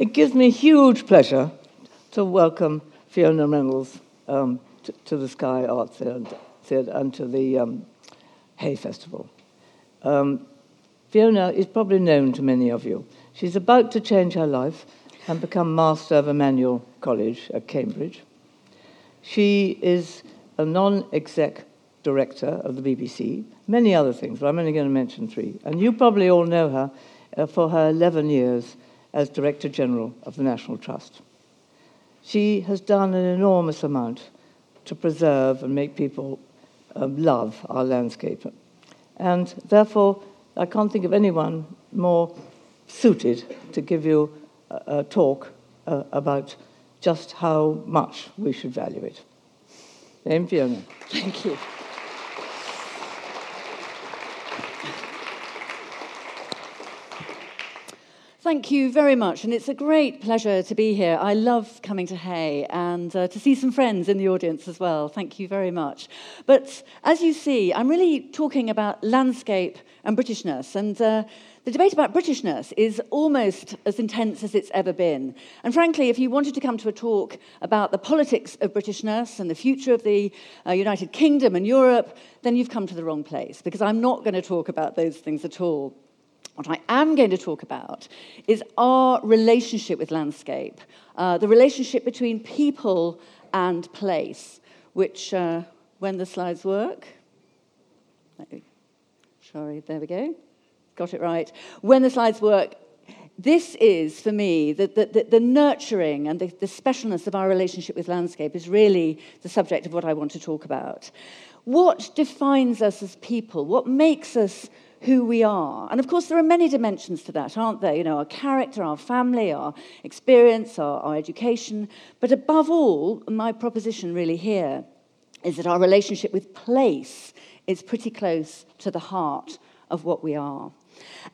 It gives me huge pleasure to welcome Fiona Reynolds um, to, to, the Sky Arts Theatre and to the um, Hay Festival. Um, Fiona is probably known to many of you. She's about to change her life and become Master of Emmanuel College at Cambridge. She is a non exec director of the BBC, many other things, but I'm only going to mention three. And you probably all know her uh, for her 11 years as Director General of the National Trust. She has done an enormous amount to preserve and make people um, love our landscape. And therefore, I can't think of anyone more suited to give you a, a talk uh, about just how much we should value it. Dame Fiona. Thank you. Thank you very much, and it's a great pleasure to be here. I love coming to Hay and uh, to see some friends in the audience as well. Thank you very much. But as you see, I'm really talking about landscape and Britishness, and uh, the debate about Britishness is almost as intense as it's ever been. And frankly, if you wanted to come to a talk about the politics of Britishness and the future of the uh, United Kingdom and Europe, then you've come to the wrong place, because I'm not going to talk about those things at all. What I am going to talk about is our relationship with landscape, uh, the relationship between people and place, which, uh, when the slides work, sorry, there we go, got it right. When the slides work, this is, for me, the, the, the nurturing and the, the specialness of our relationship with landscape is really the subject of what I want to talk about. What defines us as people? What makes us who we are. And of course, there are many dimensions to that, aren't there? You know, our character, our family, our experience, our, our education. But above all, my proposition really here is that our relationship with place is pretty close to the heart of what we are.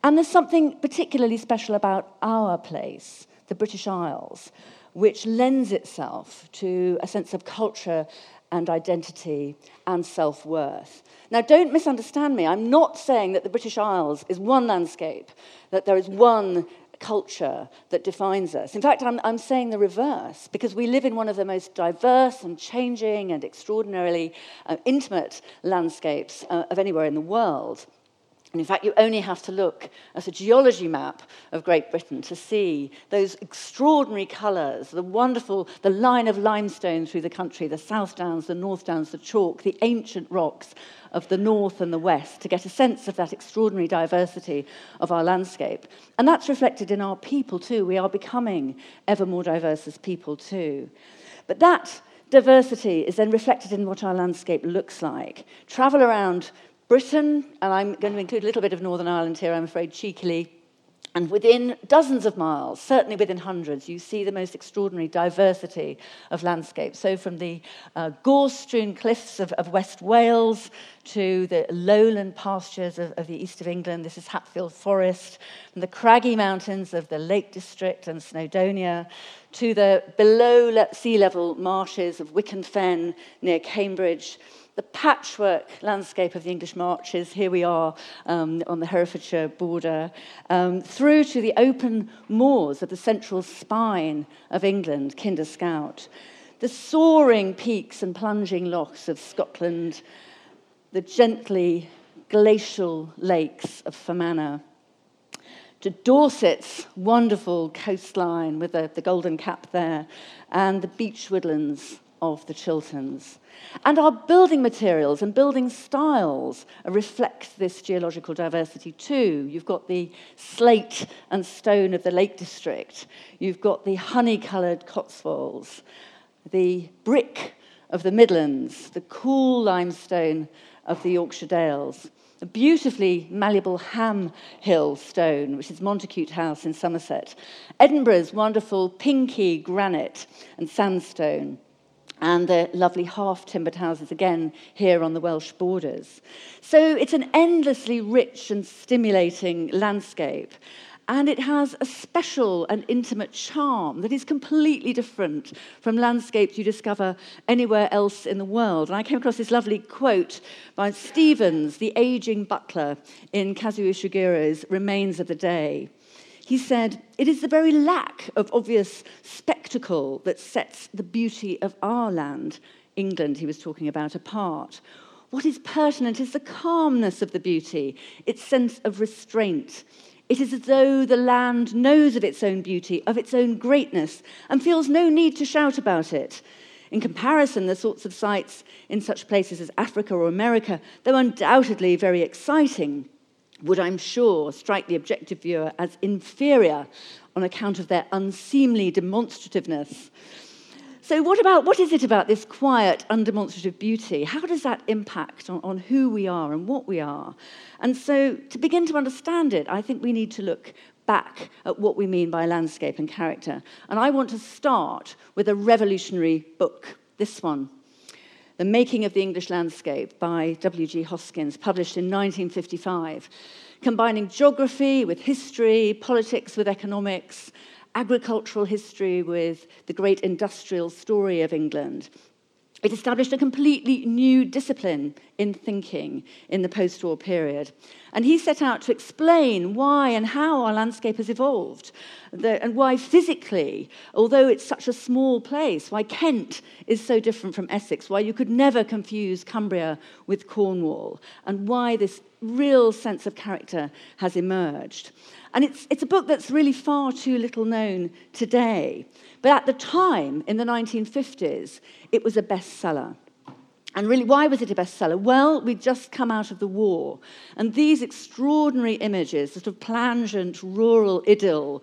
And there's something particularly special about our place, the British Isles, which lends itself to a sense of culture and identity and self worth. Now, don't misunderstand me. I'm not saying that the British Isles is one landscape, that there is one culture that defines us. In fact, I'm, I'm saying the reverse, because we live in one of the most diverse and changing and extraordinarily uh, intimate landscapes uh, of anywhere in the world. And in fact, you only have to look at a geology map of Great Britain to see those extraordinary colours, the wonderful, the line of limestone through the country, the South Downs, the North Downs, the chalk, the ancient rocks of the North and the West, to get a sense of that extraordinary diversity of our landscape. And that's reflected in our people too. We are becoming ever more diverse as people too. But that diversity is then reflected in what our landscape looks like. Travel around Britain, and I'm going to include a little bit of Northern Ireland here, I'm afraid, cheekily. And within dozens of miles, certainly within hundreds, you see the most extraordinary diversity of landscapes. So, from the uh, gorse strewn cliffs of, of, West Wales to the lowland pastures of, of, the east of England, this is Hatfield Forest, the craggy mountains of the Lake District and Snowdonia to the below sea level marshes of Wicken Fen near Cambridge the patchwork landscape of the English Marches, here we are um, on the Herefordshire border, um, through to the open moors of the central spine of England, Kinder Scout, the soaring peaks and plunging lochs of Scotland, the gently glacial lakes of Fermanagh, to Dorset's wonderful coastline with the, the golden cap there, and the beech woodlands of the Chilterns. And our building materials and building styles reflect this geological diversity too. You've got the slate and stone of the Lake District, you've got the honey coloured Cotswolds, the brick of the Midlands, the cool limestone of the Yorkshire Dales. A beautifully malleable Ham Hill stone, which is Montacute House in Somerset. Edinburgh's wonderful pinky granite and sandstone and the lovely half timbered houses again here on the Welsh borders. So it's an endlessly rich and stimulating landscape. And it has a special and intimate charm that is completely different from landscapes you discover anywhere else in the world. And I came across this lovely quote by Stevens, the aging butler in Kazuo Ishiguro's Remains of the Day. He said, It is the very lack of obvious spectacle that sets the beauty of our land, England, he was talking about, apart. What is pertinent is the calmness of the beauty, its sense of restraint. It is as though the land knows of its own beauty, of its own greatness, and feels no need to shout about it. In comparison, the sorts of sights in such places as Africa or America, though undoubtedly very exciting, would, I'm sure, strike the objective viewer as inferior on account of their unseemly demonstrativeness. So, what, about, what is it about this quiet, undemonstrative beauty? How does that impact on, on who we are and what we are? And so, to begin to understand it, I think we need to look back at what we mean by landscape and character. And I want to start with a revolutionary book, this one the Making of the English Landscape by W.G. Hoskins, published in 1955, combining geography with history, politics with economics, agricultural history with the great industrial story of England. It established a completely new discipline in thinking in the post war period. And he set out to explain why and how our landscape has evolved, and why physically, although it's such a small place, why Kent is so different from Essex, why you could never confuse Cumbria with Cornwall, and why this real sense of character has emerged. And it's, it's a book that's really far too little known today. But at the time, in the 1950s, it was a bestseller. And really, why was it a bestseller? Well, we'd just come out of the war. And these extraordinary images, sort of plangent rural idyll,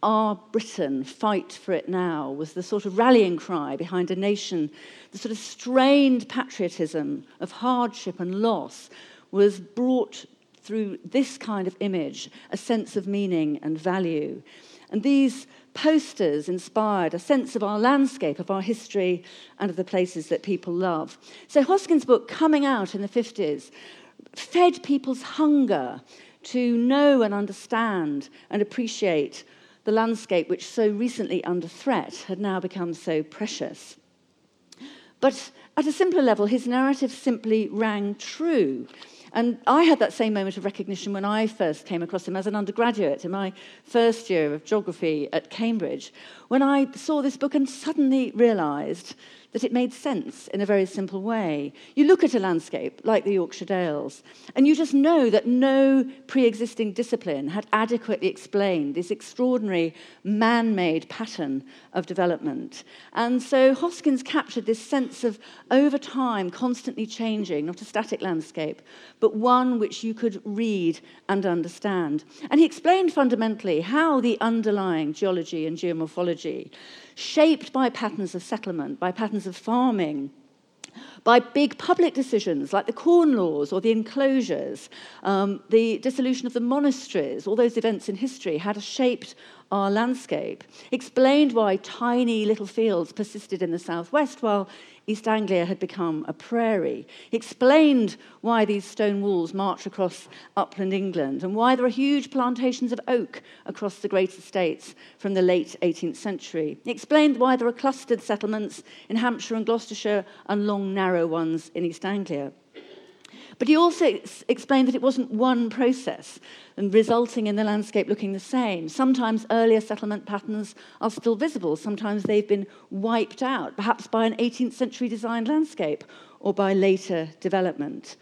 our Britain, fight for it now, was the sort of rallying cry behind a nation. The sort of strained patriotism of hardship and loss was brought through this kind of image, a sense of meaning and value. And these posters inspired a sense of our landscape, of our history, and of the places that people love. So Hoskins' book, coming out in the 50s, fed people's hunger to know and understand and appreciate the landscape which so recently under threat had now become so precious. But at a simpler level, his narrative simply rang true. And I had that same moment of recognition when I first came across him as an undergraduate in my first year of geography at Cambridge, when I saw this book and suddenly realized that it made sense in a very simple way. You look at a landscape like the Yorkshire Dales, and you just know that no pre existing discipline had adequately explained this extraordinary man made pattern of development. And so Hoskins captured this sense of over time constantly changing, not a static landscape, but one which you could read and understand. And he explained fundamentally how the underlying geology and geomorphology shaped by patterns of settlement, by patterns of farming, by big public decisions like the Corn Laws or the enclosures, um, the dissolution of the monasteries, all those events in history had shaped our landscape, explained why tiny little fields persisted in the southwest while East Anglia had become a prairie. He explained why these stone walls march across upland England and why there are huge plantations of oak across the great estates from the late 18th century. He explained why there are clustered settlements in Hampshire and Gloucestershire and long, narrow ones in East Anglia. But he also ex- explained that it wasn't one process and resulting in the landscape looking the same. Sometimes earlier settlement patterns are still visible, sometimes they've been wiped out, perhaps by an 18th century designed landscape or by later development.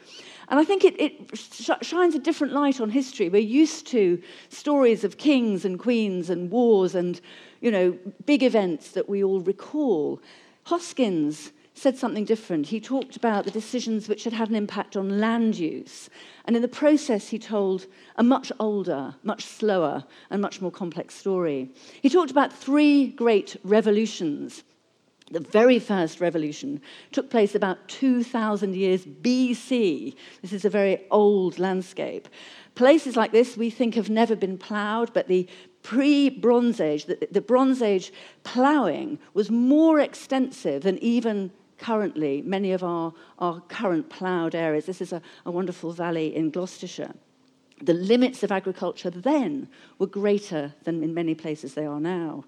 And I think it, it sh- shines a different light on history. We're used to stories of kings and queens and wars and, you know, big events that we all recall. Hoskins said something different. He talked about the decisions which had had an impact on land use. And in the process, he told a much older, much slower, and much more complex story. He talked about three great revolutions. The very first revolution took place about 2,000 years BC. This is a very old landscape. Places like this we think have never been ploughed, but the pre Bronze Age, the, the Bronze Age ploughing was more extensive than even currently many of our, our current ploughed areas. This is a, a wonderful valley in Gloucestershire. The limits of agriculture then were greater than in many places they are now.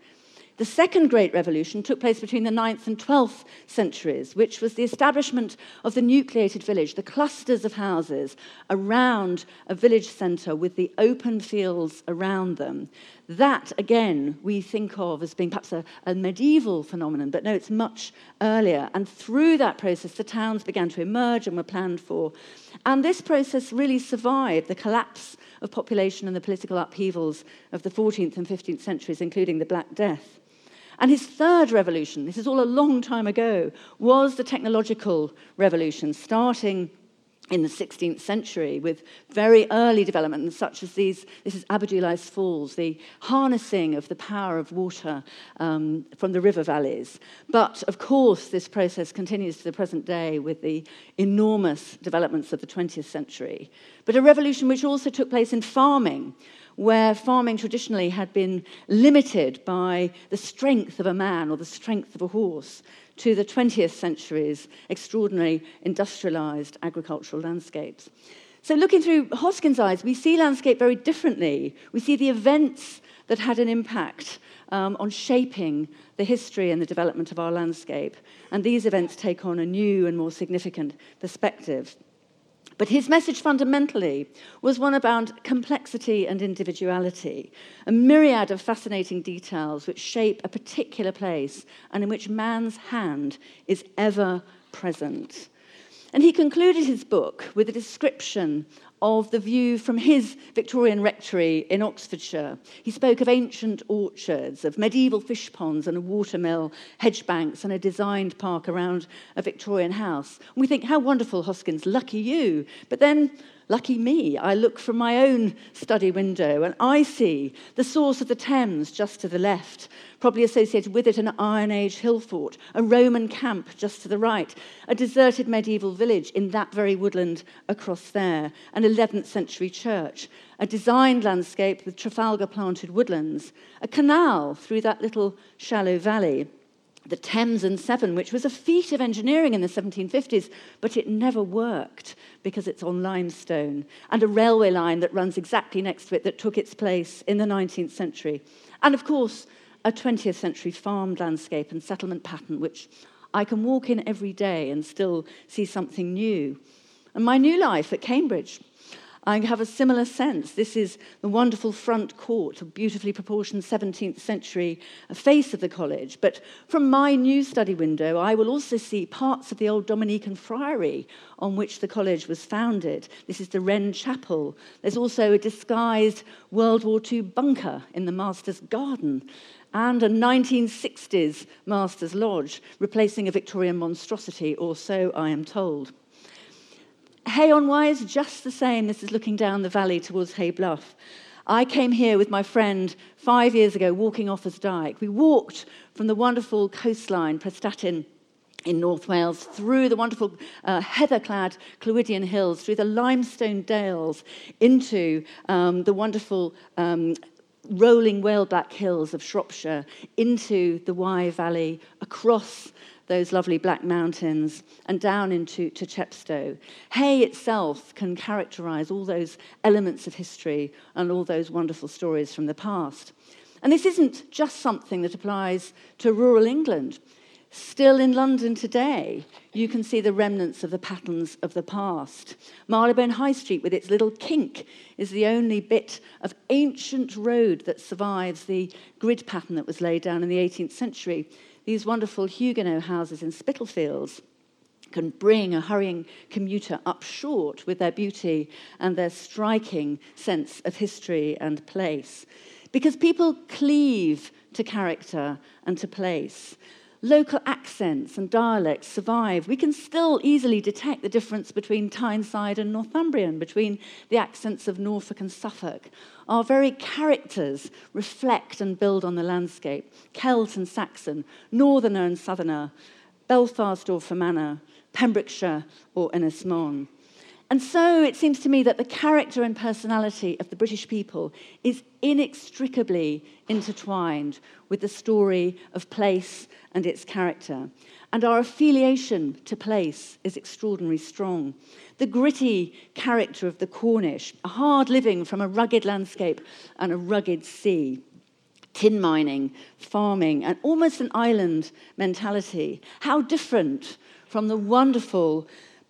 The second great revolution took place between the 9th and 12th centuries, which was the establishment of the nucleated village, the clusters of houses around a village centre with the open fields around them. That, again, we think of as being perhaps a, a, medieval phenomenon, but no, it's much earlier. And through that process, the towns began to emerge and were planned for. And this process really survived the collapse of population and the political upheavals of the 14th and 15th centuries, including the Black Death. And his third revolution, this is all a long time ago, was the technological revolution, starting in the 16th century with very early developments such as these this is Aberdulais Falls, the harnessing of the power of water um, from the river valleys. But of course, this process continues to the present day with the enormous developments of the 20th century. But a revolution which also took place in farming, where farming traditionally had been limited by the strength of a man or the strength of a horse to the 20th century's extraordinary industrialized agricultural landscapes. So, looking through Hoskin's eyes, we see landscape very differently. We see the events that had an impact um, on shaping the history and the development of our landscape. And these events take on a new and more significant perspective. But his message fundamentally was one about complexity and individuality, a myriad of fascinating details which shape a particular place and in which man's hand is ever present. And he concluded his book with a description of the view from his Victorian rectory in Oxfordshire. He spoke of ancient orchards, of medieval fish ponds and a watermill, hedge banks, and a designed park around a Victorian house. And we think, how wonderful, Hoskins, lucky you. But then Lucky me, I look from my own study window and I see the source of the Thames just to the left, probably associated with it an Iron Age hill fort, a Roman camp just to the right, a deserted medieval village in that very woodland across there, an 11th century church, a designed landscape with Trafalgar planted woodlands, a canal through that little shallow valley the Thames and Severn, which was a feat of engineering in the 1750s, but it never worked because it's on limestone, and a railway line that runs exactly next to it that took its place in the 19th century. And of course, a 20th century farmed landscape and settlement pattern, which I can walk in every day and still see something new. And my new life at Cambridge I have a similar sense. This is the wonderful front court, a beautifully proportioned 17th century face of the college. But from my new study window, I will also see parts of the old Dominican friary on which the college was founded. This is the Wren Chapel. There's also a disguised World War II bunker in the Master's Garden and a 1960s Master's Lodge, replacing a Victorian monstrosity, or so I am told. Hay on Wye is just the same. This is looking down the valley towards Hay Bluff. I came here with my friend five years ago walking Offa's Dyke. We walked from the wonderful coastline, Prestatyn, in North Wales, through the wonderful uh, heather clad Clwydian hills, through the limestone dales, into um, the wonderful um, rolling whaleback hills of Shropshire, into the Wye Valley, across those lovely black mountains and down into to Chepstow. Hay itself can characterize all those elements of history and all those wonderful stories from the past. And this isn't just something that applies to rural England. Still in London today, you can see the remnants of the patterns of the past. Marylebone High Street, with its little kink, is the only bit of ancient road that survives the grid pattern that was laid down in the 18th century these wonderful Huguenot houses in Spitalfields can bring a hurrying commuter up short with their beauty and their striking sense of history and place. Because people cleave to character and to place. Local accents and dialects survive. We can still easily detect the difference between Tyneside and Northumbrian, between the accents of Norfolk and Suffolk, our very characters reflect and build on the landscape Celt and Saxon, Northerner and Southerner, Belfast or Fermanagh, Pembrokeshire or Môn. And so it seems to me that the character and personality of the British people is inextricably intertwined with the story of place and its character. And our affiliation to place is extraordinarily strong the gritty character of the Cornish, a hard living from a rugged landscape and a rugged sea, tin mining, farming, and almost an island mentality. How different from the wonderful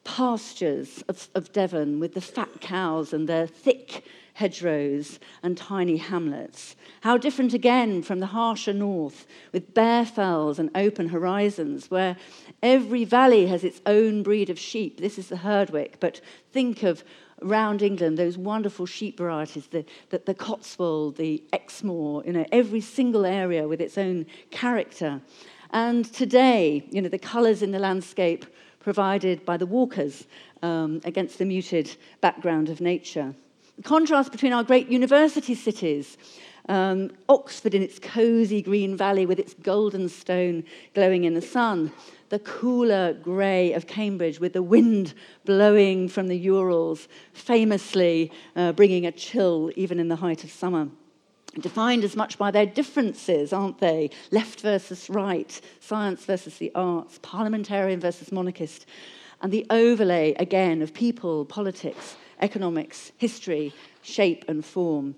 pastures of, of Devon with the fat cows and their thick hedgerows and tiny hamlets. How different again from the harsher north, with bare fells and open horizons, where every valley has its own breed of sheep. This is the Herdwick, but think of around England, those wonderful sheep varieties, the, the, the Cotswold, the Exmoor, you know, every single area with its own character. And today, you know, the colours in the landscape provided by the walkers um, against the muted background of nature. The contrast between our great university cities, um, Oxford in its cosy green valley with its golden stone glowing in the sun, the cooler grey of Cambridge with the wind blowing from the Urals, famously uh, bringing a chill even in the height of summer. Defined as much by their differences, aren't they? Left versus right, science versus the arts, parliamentarian versus monarchist, and the overlay again of people, politics, economics, history, shape, and form.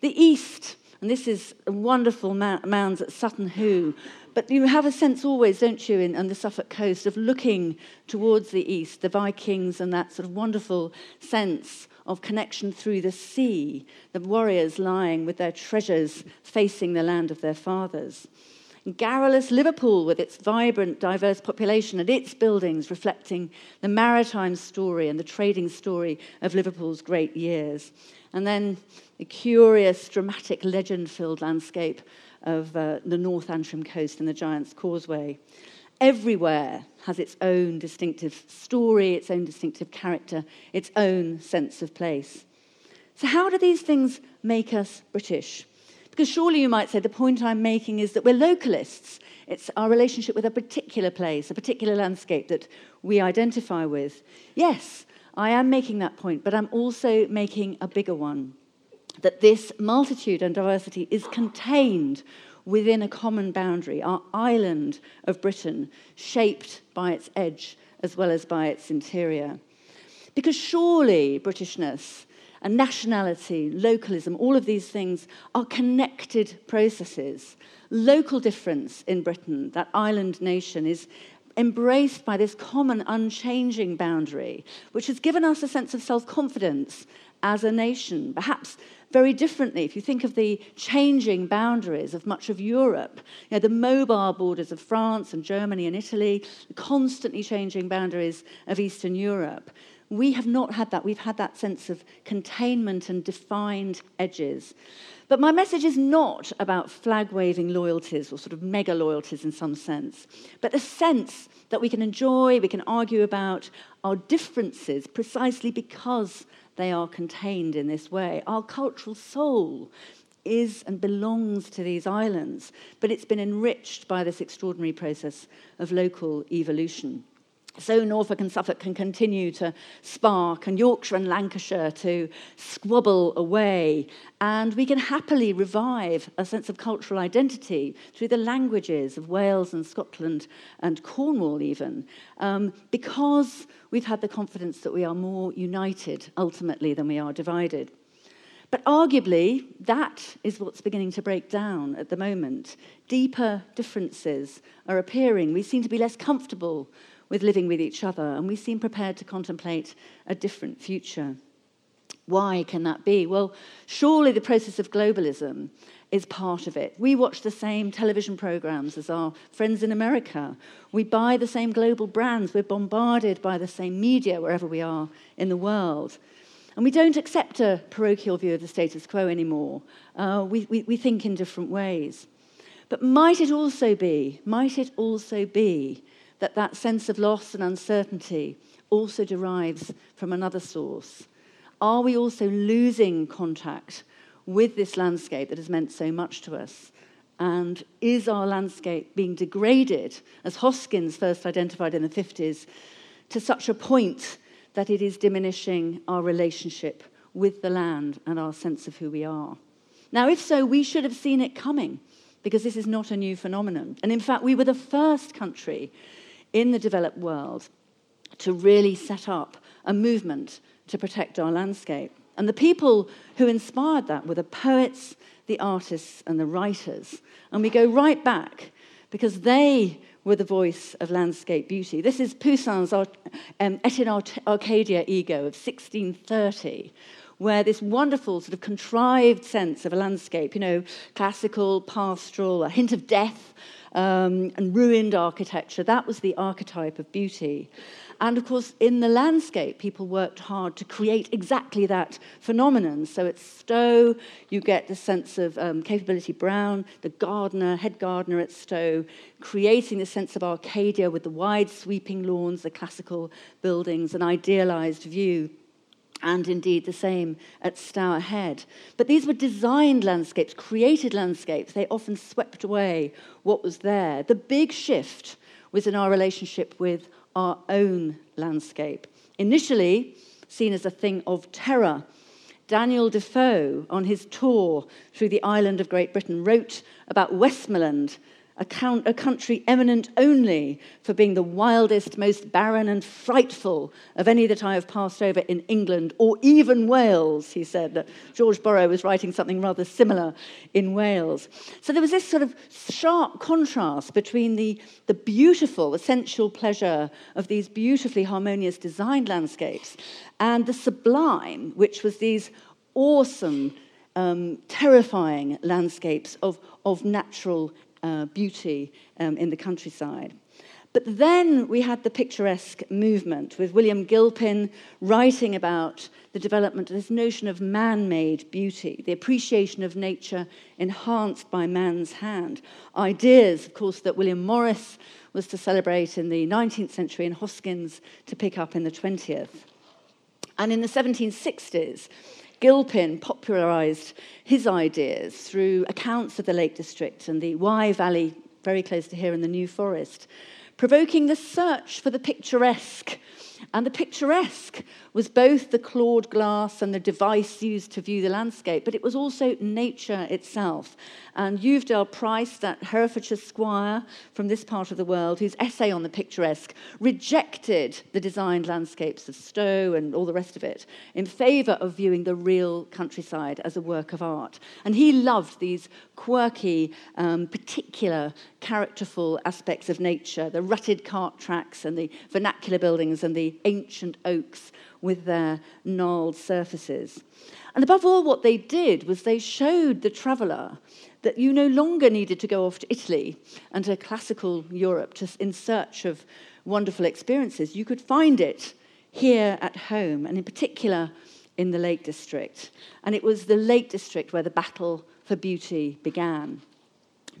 The East, and this is wonderful mounds at Sutton Hoo, but you have a sense always, don't you, in, on the Suffolk coast of looking towards the East, the Vikings, and that sort of wonderful sense of connection through the sea, the warriors lying with their treasures facing the land of their fathers garrulous Liverpool with its vibrant, diverse population and its buildings reflecting the maritime story and the trading story of Liverpool's great years. And then the curious, dramatic, legend filled landscape of uh, the North Antrim coast and the Giant's Causeway. Everywhere has its own distinctive story, its own distinctive character, its own sense of place. So, how do these things make us British? Because surely you might say the point I'm making is that we're localists. It's our relationship with a particular place, a particular landscape that we identify with. Yes, I am making that point, but I'm also making a bigger one that this multitude and diversity is contained within a common boundary, our island of Britain, shaped by its edge as well as by its interior. Because surely Britishness and nationality, localism, all of these things are connected processes. Local difference in Britain, that island nation, is embraced by this common, unchanging boundary, which has given us a sense of self confidence as a nation. Perhaps very differently, if you think of the changing boundaries of much of Europe, you know, the mobile borders of France and Germany and Italy, the constantly changing boundaries of Eastern Europe. We have not had that. We've had that sense of containment and defined edges. But my message is not about flag waving loyalties or sort of mega loyalties in some sense, but a sense that we can enjoy, we can argue about our differences precisely because they are contained in this way. Our cultural soul is and belongs to these islands, but it's been enriched by this extraordinary process of local evolution. So Norfolk and Suffolk can continue to spark, and Yorkshire and Lancashire to squabble away. And we can happily revive a sense of cultural identity through the languages of Wales and Scotland and Cornwall, even, um, because we've had the confidence that we are more united ultimately than we are divided. But arguably, that is what's beginning to break down at the moment. Deeper differences are appearing. We seem to be less comfortable with living with each other, and we seem prepared to contemplate a different future. Why can that be? Well, surely the process of globalism is part of it. We watch the same television programs as our friends in America. We buy the same global brands. We're bombarded by the same media wherever we are in the world. And we don't accept a parochial view of the status quo anymore. Uh, we, we, we think in different ways. But might it also be, might it also be that that sense of loss and uncertainty also derives from another source? Are we also losing contact with this landscape that has meant so much to us? And is our landscape being degraded, as Hoskins first identified in the 50s, to such a point that it is diminishing our relationship with the land and our sense of who we are? Now, if so, we should have seen it coming because this is not a new phenomenon. And in fact, we were the first country in the developed world to really set up a movement to protect our landscape. And the people who inspired that were the poets, the artists, and the writers. And we go right back because they were the voice of landscape beauty. This is Poussin's um, Et in Arcadia ego of 1630, where this wonderful sort of contrived sense of a landscape, you know, classical, pastoral, a hint of death, um, and ruined architecture, that was the archetype of beauty. And of course, in the landscape, people worked hard to create exactly that phenomenon. So at Stowe, you get the sense of um, capability Brown, the gardener, head gardener at Stowe, creating the sense of Arcadia with the wide sweeping lawns, the classical buildings, an idealized view and indeed the same at Stour Head. But these were designed landscapes, created landscapes. They often swept away what was there. The big shift was in our relationship with our own landscape. Initially seen as a thing of terror, Daniel Defoe, on his tour through the island of Great Britain, wrote about Westmoreland a, count, a country eminent only for being the wildest, most barren and frightful of any that I have passed over in England or even Wales, he said. George Borrow was writing something rather similar in Wales. So there was this sort of sharp contrast between the, the beautiful, essential pleasure of these beautifully harmonious designed landscapes and the sublime, which was these awesome, um, terrifying landscapes of, of natural uh, beauty um, in the countryside. But then we had the picturesque movement with William Gilpin writing about the development of this notion of man made beauty, the appreciation of nature enhanced by man's hand. Ideas, of course, that William Morris was to celebrate in the 19th century and Hoskins to pick up in the 20th. And in the 1760s, Gilpin popularised his ideas through accounts of the Lake District and the Wye Valley, very close to here in the New Forest, provoking the search for the picturesque and the picturesque was both the Claude glass and the device used to view the landscape, but it was also nature itself. And Uvedale Price, that Herefordshire squire from this part of the world, whose essay on the picturesque rejected the designed landscapes of Stowe and all the rest of it in favour of viewing the real countryside as a work of art. And he loved these quirky, um, particular, characterful aspects of nature the rutted cart tracks and the vernacular buildings and the ancient oaks with their gnarled surfaces. And above all, what they did was they showed the traveller that you no longer needed to go off to Italy and to classical Europe to, in search of wonderful experiences. You could find it here at home, and in particular in the Lake District. And it was the Lake District where the battle for beauty began.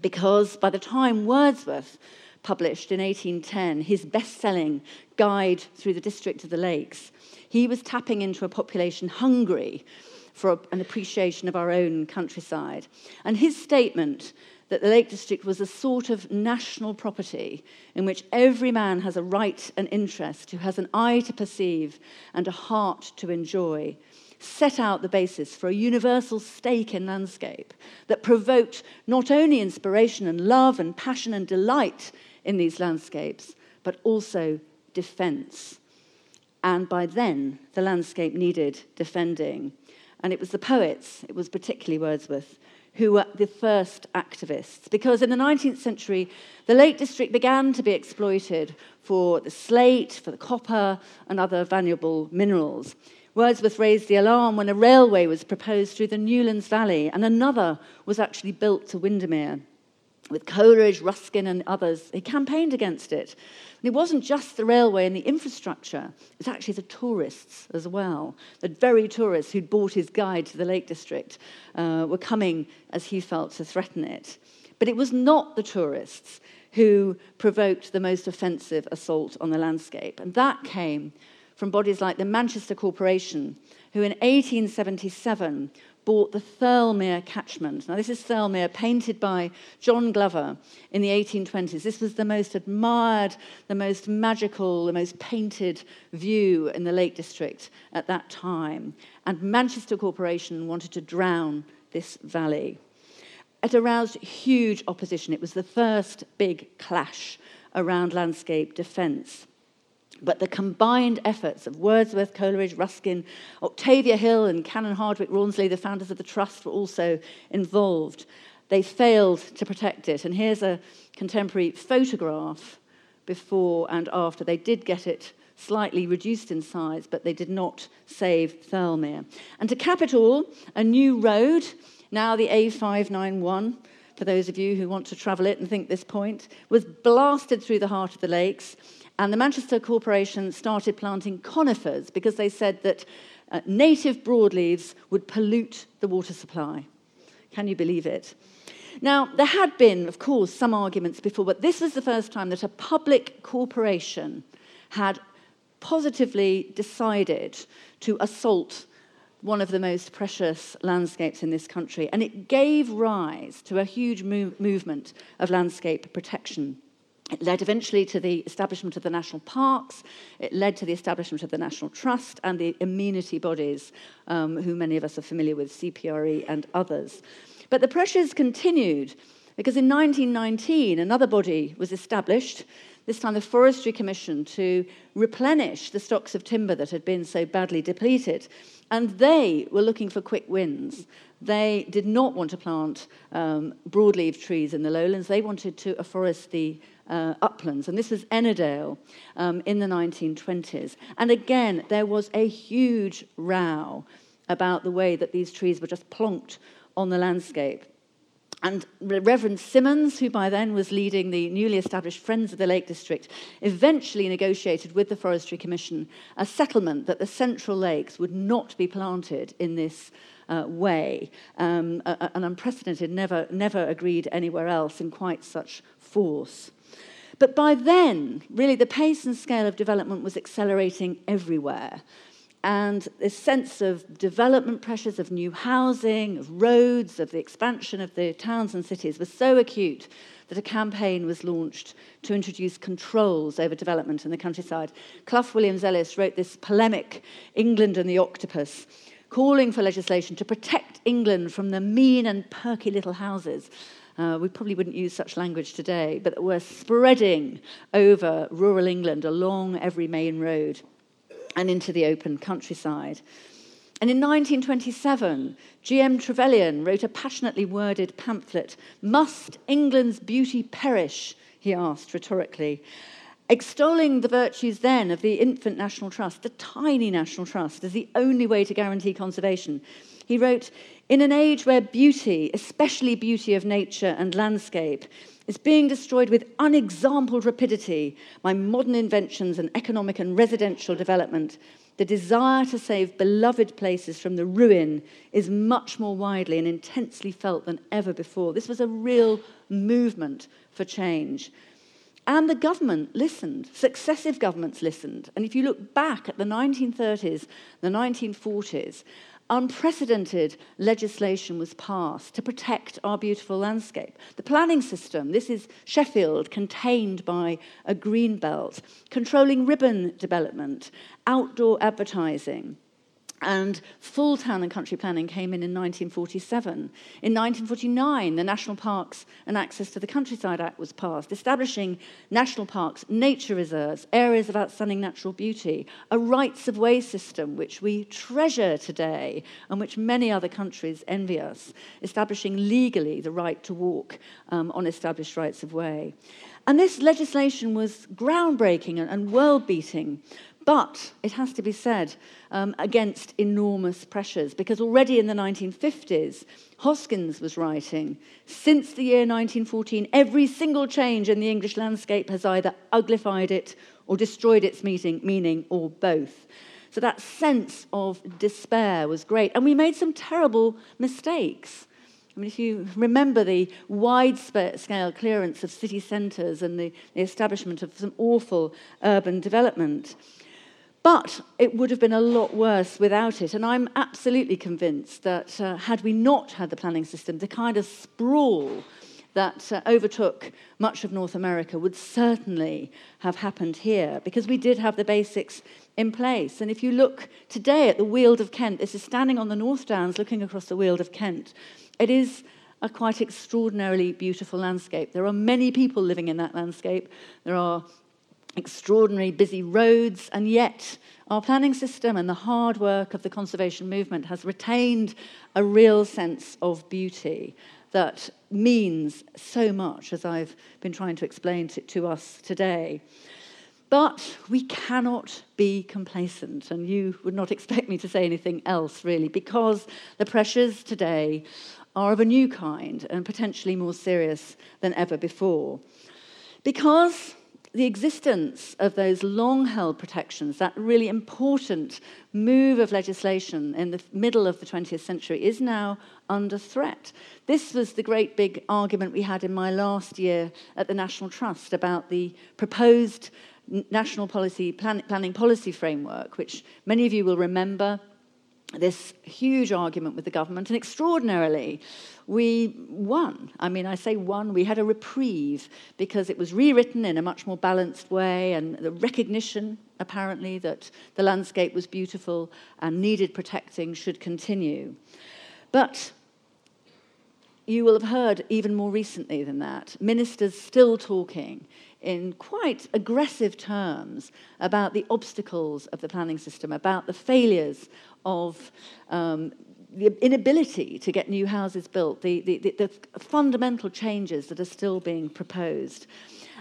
Because by the time Wordsworth published in 1810 his best selling Guide Through the District of the Lakes, he was tapping into a population hungry for an appreciation of our own countryside. And his statement that the Lake District was a sort of national property in which every man has a right and interest, who has an eye to perceive and a heart to enjoy, set out the basis for a universal stake in landscape that provoked not only inspiration and love and passion and delight in these landscapes, but also defense. And by then, the landscape needed defending. And it was the poets, it was particularly Wordsworth, who were the first activists. Because in the 19th century, the Lake District began to be exploited for the slate, for the copper, and other valuable minerals. Wordsworth raised the alarm when a railway was proposed through the Newlands Valley, and another was actually built to Windermere with Coleridge, Ruskin, and others. He campaigned against it. And it wasn't just the railway and the infrastructure, it's actually the tourists as well. The very tourists who'd bought his guide to the Lake District uh, were coming, as he felt, to threaten it. But it was not the tourists who provoked the most offensive assault on the landscape. And that came from bodies like the Manchester Corporation, who in 1877 bought the Thirlmere catchment. Now, this is Thirlmere, painted by John Glover in the 1820s. This was the most admired, the most magical, the most painted view in the Lake District at that time. And Manchester Corporation wanted to drown this valley. It aroused huge opposition. It was the first big clash around landscape defence. But the combined efforts of Wordsworth, Coleridge, Ruskin, Octavia Hill, and Canon Hardwicke Rawnsley, the founders of the Trust, were also involved. they failed to protect it. And here's a contemporary photograph before and after. They did get it slightly reduced in size, but they did not save Thirlmere. And to cap it all, a new road, now the A591, for those of you who want to travel it and think this point, was blasted through the heart of the lakes. And the Manchester Corporation started planting conifers because they said that uh, native broadleaves would pollute the water supply. Can you believe it? Now, there had been, of course, some arguments before, but this was the first time that a public corporation had positively decided to assault one of the most precious landscapes in this country. And it gave rise to a huge move- movement of landscape protection. It led eventually to the establishment of the national parks. It led to the establishment of the National Trust and the amenity bodies, um, who many of us are familiar with, CPRE and others. But the pressures continued because in 1919, another body was established, this time the Forestry Commission, to replenish the stocks of timber that had been so badly depleted. And they were looking for quick wins. They did not want to plant um, broadleaf trees in the lowlands, they wanted to afforest the uh, uplands. And this was Ennerdale um, in the 1920s. And again, there was a huge row about the way that these trees were just plonked on the landscape. And Reverend Symonds, who by then was leading the newly established Friends of the Lake District, eventually negotiated with the Forestry Commission a settlement that the Central Lakes would not be planted in this uh, way, um, an unprecedented, never, never agreed anywhere else in quite such force. But by then, really, the pace and scale of development was accelerating everywhere. And this sense of development pressures of new housing, of roads, of the expansion of the towns and cities was so acute that a campaign was launched to introduce controls over development in the countryside. Clough Williams Ellis wrote this polemic, England and the Octopus, calling for legislation to protect England from the mean and perky little houses. Uh, we probably wouldn't use such language today, but were spreading over rural England along every main road and into the open countryside. And in 1927, G.M. Trevelyan wrote a passionately worded pamphlet Must England's beauty perish? he asked rhetorically. Extolling the virtues then of the infant national trust, the tiny national trust, as the only way to guarantee conservation, he wrote In an age where beauty, especially beauty of nature and landscape, is being destroyed with unexampled rapidity by modern inventions and economic and residential development. The desire to save beloved places from the ruin is much more widely and intensely felt than ever before. This was a real movement for change. And the government listened, successive governments listened. And if you look back at the 1930s, the 1940s, unprecedented legislation was passed to protect our beautiful landscape. The planning system, this is Sheffield, contained by a green belt, controlling ribbon development, outdoor advertising. And full town and country planning came in in 1947. In 1949, the National Parks and Access to the Countryside Act was passed, establishing national parks, nature reserves, areas of outstanding natural beauty, a rights of way system which we treasure today and which many other countries envy us, establishing legally the right to walk um, on established rights of way. And this legislation was groundbreaking and world beating but it has to be said, um, against enormous pressures, because already in the 1950s, Hoskins was writing, since the year 1914, every single change in the English landscape has either uglified it or destroyed its meaning, meaning or both. So that sense of despair was great. And we made some terrible mistakes. I mean, if you remember the wide scale clearance of city centres and the, the establishment of some awful urban development, but it would have been a lot worse without it. And I'm absolutely convinced that uh, had we not had the planning system, the kind of sprawl that uh, overtook much of North America would certainly have happened here because we did have the basics in place. And if you look today at the Weald of Kent, this is standing on the North Downs looking across the Weald of Kent. It is a quite extraordinarily beautiful landscape. There are many people living in that landscape. There are extraordinary busy roads, and yet our planning system and the hard work of the conservation movement has retained a real sense of beauty. that means so much, as I've been trying to explain to, to us today. But we cannot be complacent, and you would not expect me to say anything else, really, because the pressures today are of a new kind and potentially more serious than ever before. Because the existence of those long held protections, that really important move of legislation in the middle of the 20th century, is now under threat. This was the great big argument we had in my last year at the National Trust about the proposed national policy plan, planning policy framework, which many of you will remember this huge argument with the government, and extraordinarily, we won. I mean, I say won, we had a reprieve because it was rewritten in a much more balanced way, and the recognition, apparently, that the landscape was beautiful and needed protecting should continue. But you will have heard even more recently than that, ministers still talking in quite aggressive terms about the obstacles of the planning system, about the failures of um, the inability to get new houses built, the, the, the, the fundamental changes that are still being proposed.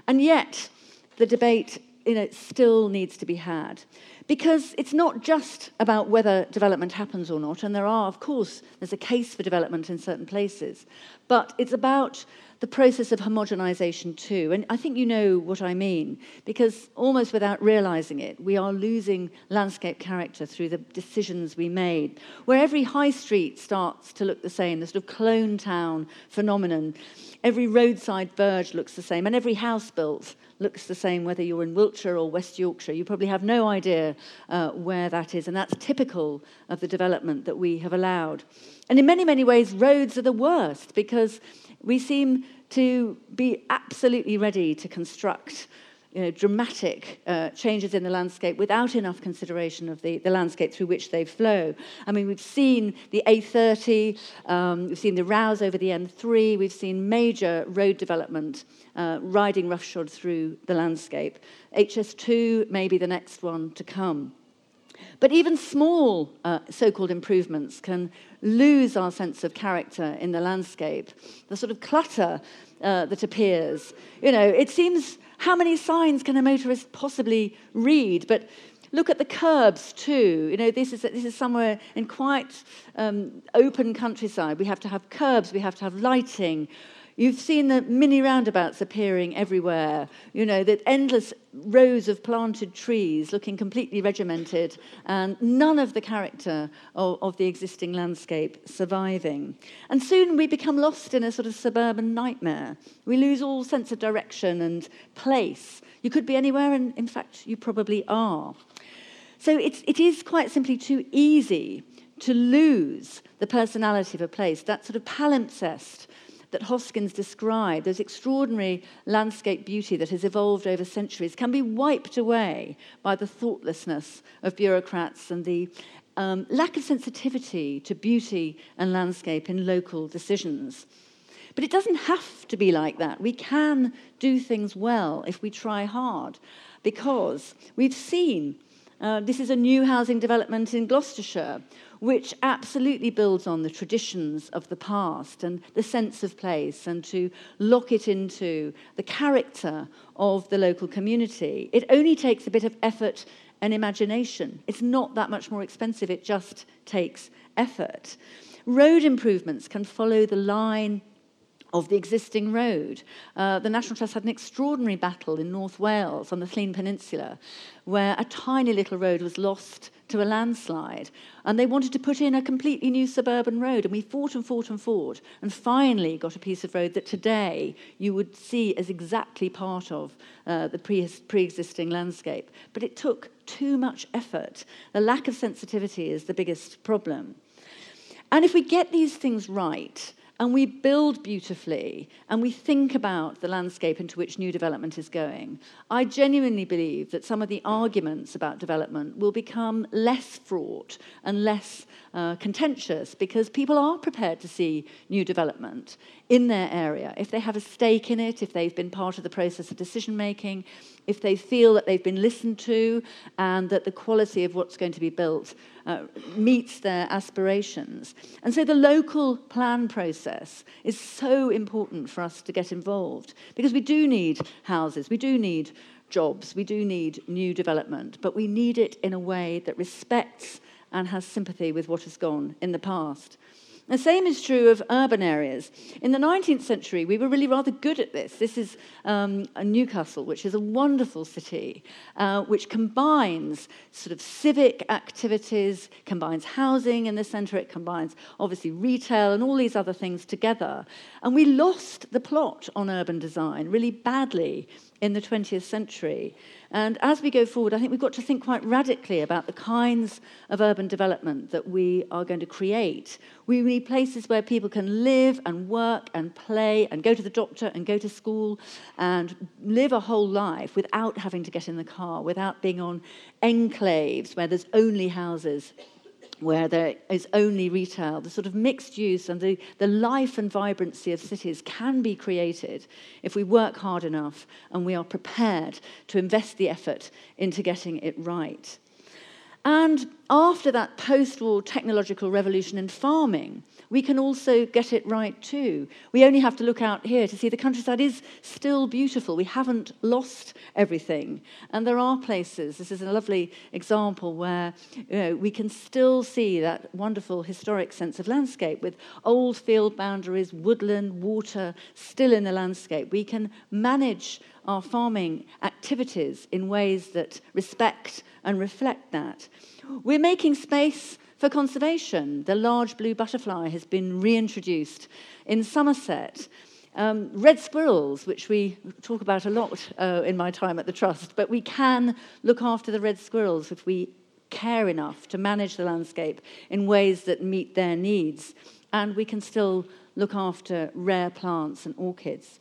And yet, the debate you know, still needs to be had. Because it's not just about whether development happens or not, and there are, of course, there's a case for development in certain places, but it's about the process of homogenization too. And I think you know what I mean, because almost without realizing it, we are losing landscape character through the decisions we made. Where every high street starts to look the same, the sort of clone town phenomenon, every roadside verge looks the same, and every house built looks the same whether you're in Wiltshire or West Yorkshire. You probably have no idea uh, where that is, and that's typical of the development that we have allowed. And in many, many ways, roads are the worst because we seem to be absolutely ready to construct you know, dramatic uh, changes in the landscape without enough consideration of the, the landscape through which they flow. I mean, we've seen the A30, um, we've seen the rows over the M3, we've seen major road development uh, riding roughshod through the landscape. HS2 may be the next one to come. But even small uh, so called improvements can lose our sense of character in the landscape. The sort of clutter uh, that appears. You know, it seems how many signs can a motorist possibly read? But look at the curbs too. You know, this is, this is somewhere in quite um, open countryside. We have to have curbs, we have to have lighting, You've seen the mini roundabouts appearing everywhere, you know, the endless rows of planted trees looking completely regimented, and none of the character of, of, the existing landscape surviving. And soon we become lost in a sort of suburban nightmare. We lose all sense of direction and place. You could be anywhere, and in fact, you probably are. So it's, it is quite simply too easy to lose the personality of a place, that sort of palimpsest that Hoskins described, those extraordinary landscape beauty that has evolved over centuries, can be wiped away by the thoughtlessness of bureaucrats and the um, lack of sensitivity to beauty and landscape in local decisions. But it doesn't have to be like that. We can do things well if we try hard, because we've seen uh, this is a new housing development in Gloucestershire which absolutely builds on the traditions of the past and the sense of place and to lock it into the character of the local community. It only takes a bit of effort and imagination. It's not that much more expensive, it just takes effort. Road improvements can follow the line of the existing road. Uh, the National Trust had an extraordinary battle in North Wales on the Llŷn Peninsula, where a tiny little road was lost to a landslide. And they wanted to put in a completely new suburban road. And we fought and fought and fought, and finally got a piece of road that today you would see as exactly part of uh, the pre existing landscape. But it took too much effort. The lack of sensitivity is the biggest problem. And if we get these things right, and we build beautifully and we think about the landscape into which new development is going, I genuinely believe that some of the arguments about development will become less fraught and less uh, contentious because people are prepared to see new development in their area. If they have a stake in it, if they've been part of the process of decision making, if they feel that they've been listened to and that the quality of what's going to be built uh, meets their aspirations. And so the local plan process is so important for us to get involved because we do need houses, we do need jobs, we do need new development, but we need it in a way that respects and has sympathy with what has gone in the past. The same is true of urban areas. In the 19th century, we were really rather good at this. This is um, Newcastle, which is a wonderful city, uh, which combines sort of civic activities, combines housing in the centre, it combines obviously retail and all these other things together. And we lost the plot on urban design really badly in the 20th century. And as we go forward, I think we've got to think quite radically about the kinds of urban development that we are going to create. We need places where people can live and work and play and go to the doctor and go to school and live a whole life without having to get in the car, without being on enclaves where there's only houses where there is only retail, the sort of mixed use and the, the life and vibrancy of cities can be created if we work hard enough and we are prepared to invest the effort into getting it right. And after that post war technological revolution in farming, we can also get it right too. We only have to look out here to see the countryside is still beautiful. We haven't lost everything. And there are places, this is a lovely example where you know, we can still see that wonderful historic sense of landscape with old field boundaries, woodland, water still in the landscape. We can manage our farming activities in ways that respect and reflect that. We're making space for conservation. The large blue butterfly has been reintroduced in Somerset. Um, red squirrels, which we talk about a lot uh, in my time at the Trust, but we can look after the red squirrels if we care enough to manage the landscape in ways that meet their needs. And we can still look after rare plants and orchids.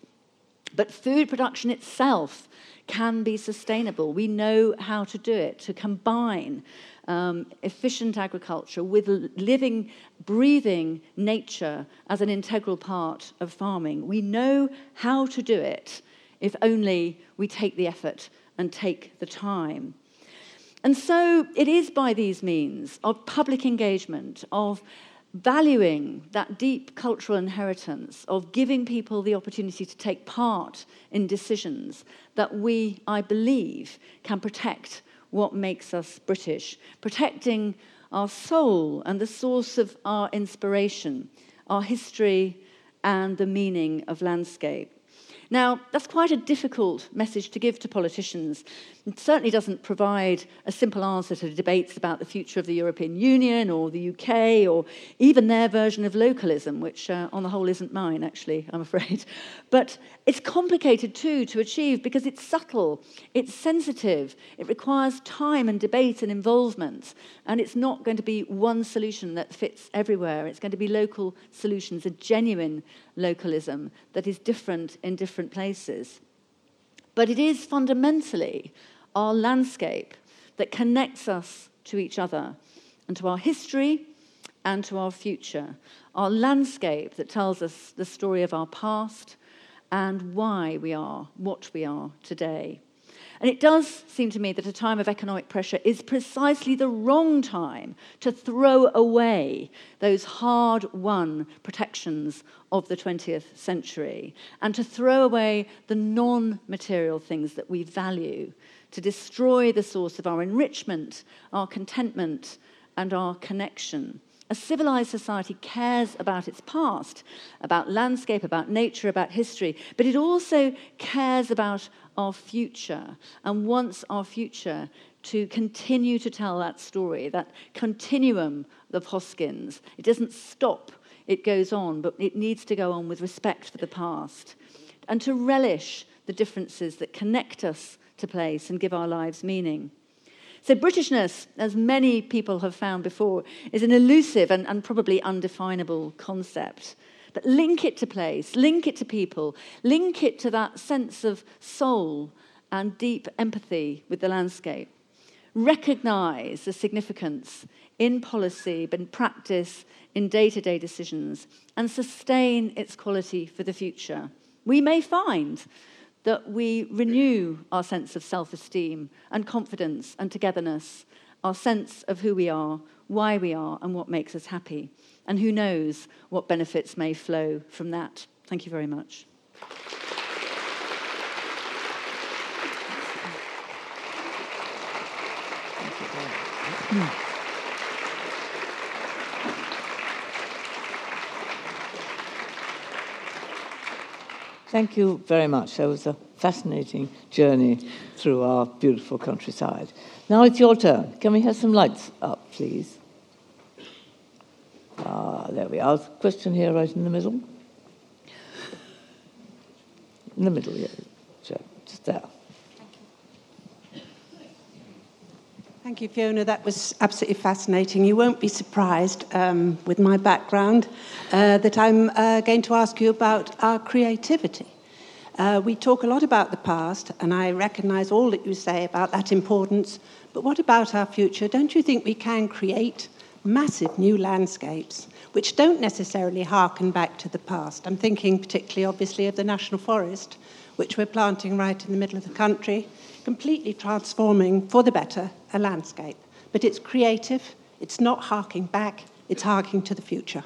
But food production itself can be sustainable. We know how to do it, to combine um, efficient agriculture with living, breathing nature as an integral part of farming. We know how to do it if only we take the effort and take the time. And so it is by these means of public engagement, of valuing that deep cultural inheritance, of giving people the opportunity to take part in decisions, that we, I believe, can protect what makes us British, protecting our soul and the source of our inspiration, our history, and the meaning of landscape. Now, that's quite a difficult message to give to politicians. It certainly doesn't provide a simple answer to debates about the future of the European Union or the UK or even their version of localism, which uh, on the whole isn't mine, actually, I'm afraid. But it's complicated too to achieve because it's subtle, it's sensitive, it requires time and debate and involvement, and it's not going to be one solution that fits everywhere. It's going to be local solutions, a genuine localism that is different in different places. But it is fundamentally our landscape that connects us to each other and to our history and to our future. Our landscape that tells us the story of our past and why we are what we are today. And it does seem to me that a time of economic pressure is precisely the wrong time to throw away those hard won protections of the 20th century and to throw away the non material things that we value, to destroy the source of our enrichment, our contentment, and our connection. A civilized society cares about its past, about landscape, about nature, about history, but it also cares about our future and wants our future to continue to tell that story, that continuum of Hoskins. It doesn't stop, it goes on, but it needs to go on with respect for the past and to relish the differences that connect us to place and give our lives meaning. So, Britishness, as many people have found before, is an elusive and, and probably undefinable concept. But link it to place, link it to people, link it to that sense of soul and deep empathy with the landscape. Recognize the significance in policy, in practice, in day to day decisions, and sustain its quality for the future. We may find that we renew our sense of self esteem and confidence and togetherness, our sense of who we are, why we are, and what makes us happy. And who knows what benefits may flow from that. Thank you very much. Thank you very much. That was a fascinating journey through our beautiful countryside. Now it's your turn. Can we have some lights up, please? Ah, there we are. Question here, right in the middle. In the middle, yeah. Just there. Thank you, Fiona. That was absolutely fascinating. You won't be surprised um, with my background uh, that I'm uh, going to ask you about our creativity. Uh, we talk a lot about the past, and I recognize all that you say about that importance. But what about our future? Don't you think we can create massive new landscapes which don't necessarily harken back to the past? I'm thinking particularly, obviously, of the National Forest, which we're planting right in the middle of the country completely transforming for the better a landscape. But it's creative, it's not harking back, it's harking to the future.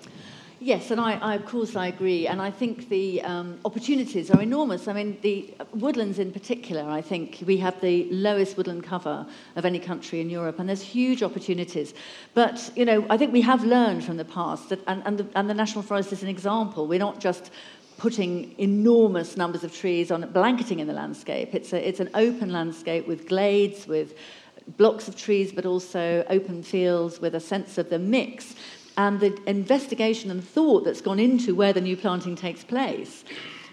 Yes, and I, I, of course I agree, and I think the um, opportunities are enormous. I mean, the woodlands in particular, I think we have the lowest woodland cover of any country in Europe, and there's huge opportunities. But you know, I think we have learned from the past, that, and, and, the, and the National Forest is an example. We're not just putting enormous numbers of trees on blanketing in the landscape. It's, a, it's an open landscape with glades, with blocks of trees, but also open fields with a sense of the mix. And the investigation and thought that's gone into where the new planting takes place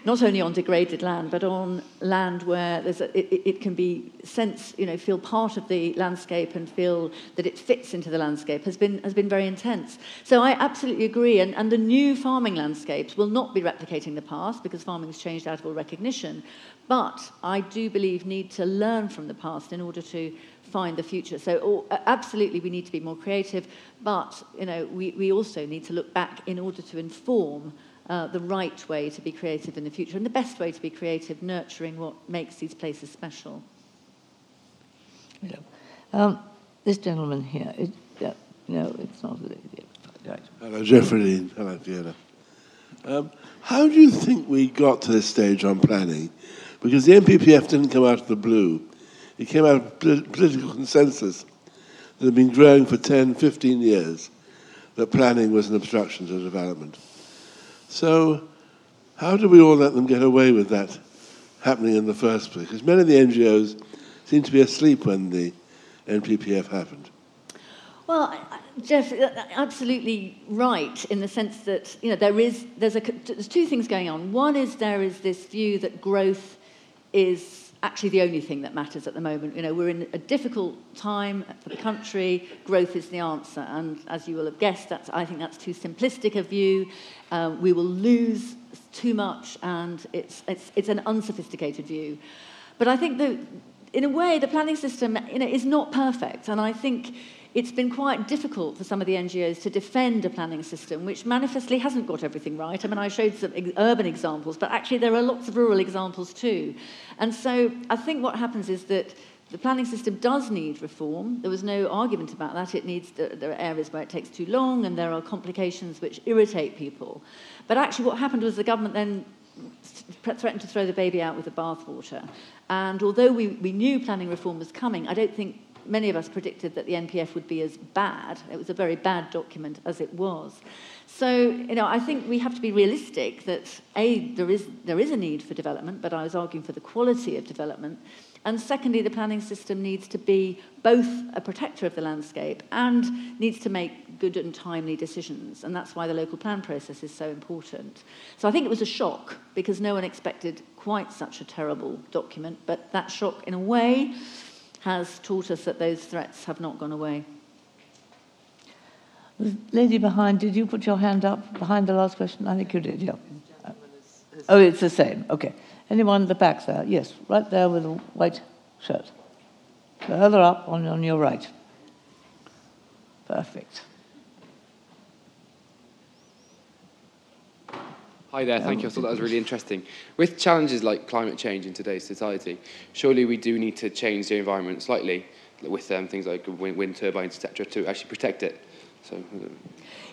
not only on degraded land, but on land where a, it, it, can be sense, you know, feel part of the landscape and feel that it fits into the landscape has been, has been very intense. So I absolutely agree. And, and the new farming landscapes will not be replicating the past because farming has changed out of all recognition. But I do believe need to learn from the past in order to find the future. So absolutely we need to be more creative, but you know, we, we also need to look back in order to inform uh, the right way to be creative in the future and the best way to be creative, nurturing what makes these places special. Yeah. Um, this gentleman here, it, yeah, no, it's not a lady. Right. Hello, Jeffrey Hello, Fiona. Um, how do you think we got to this stage on planning? Because the NPPF didn't come out of the blue. It came out of political consensus that had been growing for 10, 15 years that planning was an obstruction to development. So, how do we all let them get away with that happening in the first place? Because many of the NGOs seem to be asleep when the NPPF happened. Well, Jeff, uh, absolutely right in the sense that you know there is there's a there's two things going on. One is there is this view that growth is actually the only thing that matters at the moment. You know, we're in a difficult time for the country. Growth is the answer, and as you will have guessed, that's, I think that's too simplistic a view. Uh, we will lose too much, and it's, it's, it's an unsophisticated view. But I think in a way, the planning system you know, is not perfect, and I think it's been quite difficult for some of the NGOs to defend a planning system which manifestly hasn't got everything right. I mean, I showed some urban examples, but actually there are lots of rural examples too. And so I think what happens is that the planning system does need reform. There was no argument about that. It needs, there are areas where it takes too long and there are complications which irritate people. But actually what happened was the government then threatened to throw the baby out with the bathwater. And although we, we knew planning reform was coming, I don't think many of us predicted that the NPF would be as bad. It was a very bad document as it was. So, you know, I think we have to be realistic that A, there is, there is a need for development, but I was arguing for the quality of development. And secondly, the planning system needs to be both a protector of the landscape and needs to make good and timely decisions. And that's why the local plan process is so important. So I think it was a shock because no one expected quite such a terrible document. But that shock, in a way, has taught us that those threats have not gone away. The lady behind, did you put your hand up behind the last question? I think you did, yeah. Oh, it's the same. Okay. Anyone at the back there? Yes, right there with a white shirt. Further up on, on your right. Perfect. Hi, there, thank you. I thought that was really interesting. With challenges like climate change in today's society, surely we do need to change the environment slightly with um, things like wind, wind turbines, etc., to actually protect it. So,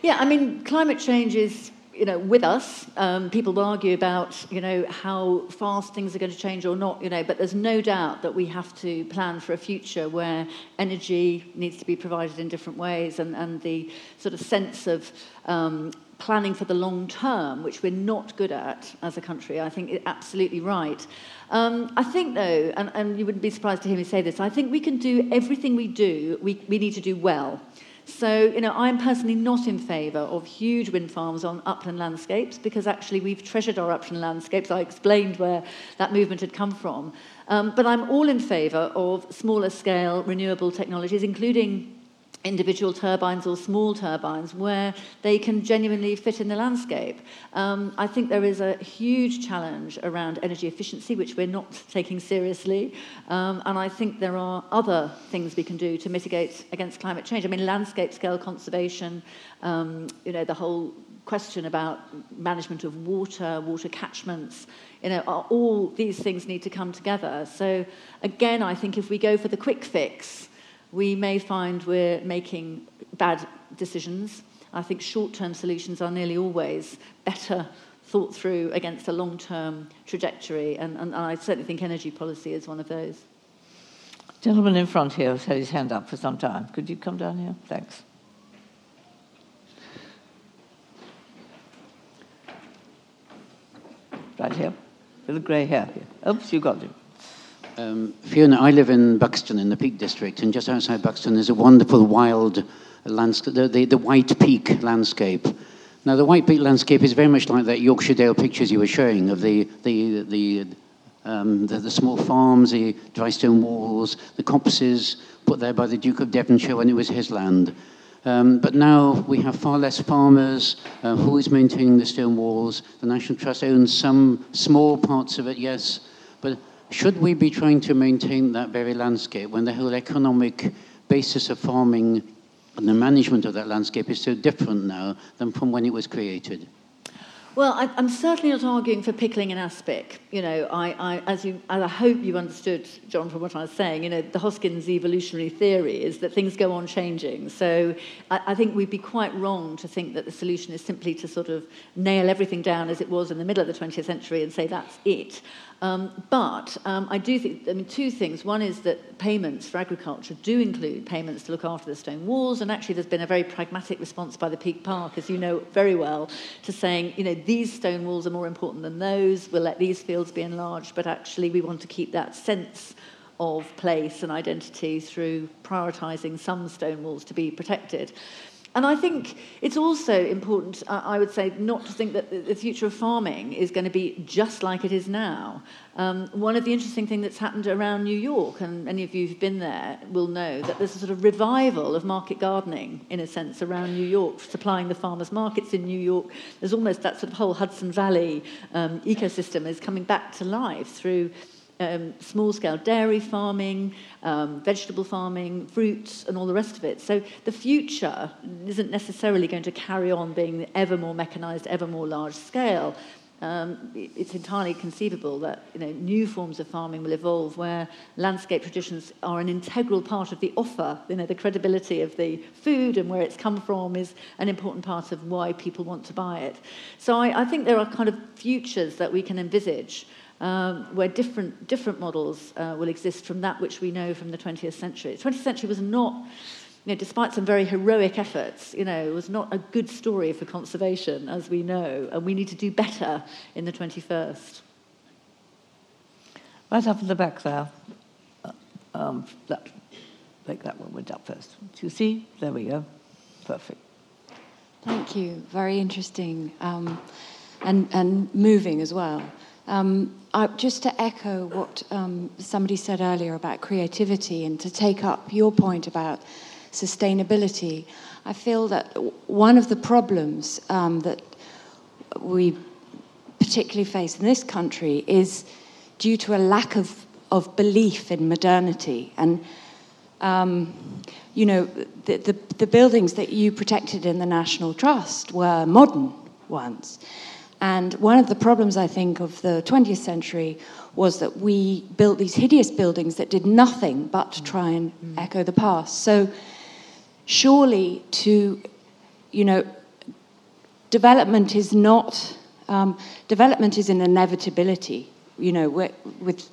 yeah, I mean, climate change is you know, with us. Um, people will argue about, you know, how fast things are going to change or not, you know, but there's no doubt that we have to plan for a future where energy needs to be provided in different ways and, and the sort of sense of um, planning for the long term, which we're not good at as a country. I think absolutely right. Um, I think, though, and, and you wouldn't be surprised to hear me say this, I think we can do everything we do, we, we need to do well. So, you know, I'm personally not in favour of huge wind farms on upland landscapes because actually we've treasured our upland landscapes. I explained where that movement had come from. Um, but I'm all in favour of smaller scale renewable technologies, including individual turbines or small turbines where they can genuinely fit in the landscape. Um, I think there is a huge challenge around energy efficiency, which we're not taking seriously. Um, and I think there are other things we can do to mitigate against climate change. I mean, landscape scale conservation, um, you know, the whole question about management of water, water catchments, you know, all these things need to come together. So again, I think if we go for the quick fix, we may find we're making bad decisions. I think short term solutions are nearly always better thought through against a long term trajectory, and, and, I certainly think energy policy is one of those. Gentleman in front here has had his hand up for some time. Could you come down here? Thanks. Right here, with the grey hair here. Oops, you got it. Um, Fiona, I live in Buxton in the Peak District, and just outside Buxton there's a wonderful wild landscape, the, the, the White Peak landscape. Now, the White Peak landscape is very much like that Yorkshire Dale pictures you were showing of the, the, the, um, the, the small farms, the dry stone walls, the copses put there by the Duke of Devonshire when it was his land. Um, but now we have far less farmers. Uh, who is maintaining the stone walls? The National Trust owns some small parts of it, yes, but should we be trying to maintain that very landscape when the whole economic basis of farming and the management of that landscape is so different now than from when it was created? Well, I, am certainly not arguing for pickling and aspic. You know, I, I, as, you, as I hope you understood, John, from what I was saying, you know, the Hoskins evolutionary theory is that things go on changing. So I, I think we'd be quite wrong to think that the solution is simply to sort of nail everything down as it was in the middle of the 20th century and say that's it. Um, but um, I do think, I mean, two things. One is that payments for agriculture do include payments to look after the stone walls, and actually there's been a very pragmatic response by the Peak Park, as you know very well, to saying, you know, these stone walls are more important than those, we'll let these fields be enlarged, but actually we want to keep that sense of place and identity through prioritising some stone walls to be protected. And I think it's also important, I would say, not to think that the future of farming is going to be just like it is now. Um, one of the interesting things that's happened around New York, and any of you who've been there will know that there's a sort of revival of market gardening, in a sense, around New York, supplying the farmers' markets in New York. There's almost that sort of whole Hudson Valley um, ecosystem is coming back to life through um, small scale dairy farming, um, vegetable farming, fruits, and all the rest of it. So the future isn't necessarily going to carry on being ever more mechanized, ever more large scale. Um, it's entirely conceivable that you know, new forms of farming will evolve where landscape traditions are an integral part of the offer. You know, the credibility of the food and where it's come from is an important part of why people want to buy it. So I, I think there are kind of futures that we can envisage um, where different, different models uh, will exist from that which we know from the 20th century. The 20th century was not, you know, despite some very heroic efforts, you know, it was not a good story for conservation, as we know, and we need to do better in the 21st. Right up in the back there. Uh, um, that, take that one went up first. Do you see? There we go. Perfect. Thank you. Very interesting um, and, and moving as well. Um, I, just to echo what um, somebody said earlier about creativity and to take up your point about sustainability, I feel that one of the problems um, that we particularly face in this country is due to a lack of, of belief in modernity. And, um, you know, the, the, the buildings that you protected in the National Trust were modern ones. And one of the problems, I think, of the 20th century was that we built these hideous buildings that did nothing but try and echo the past. So, surely, to, you know, development is not, um, development is an inevitability. You know, with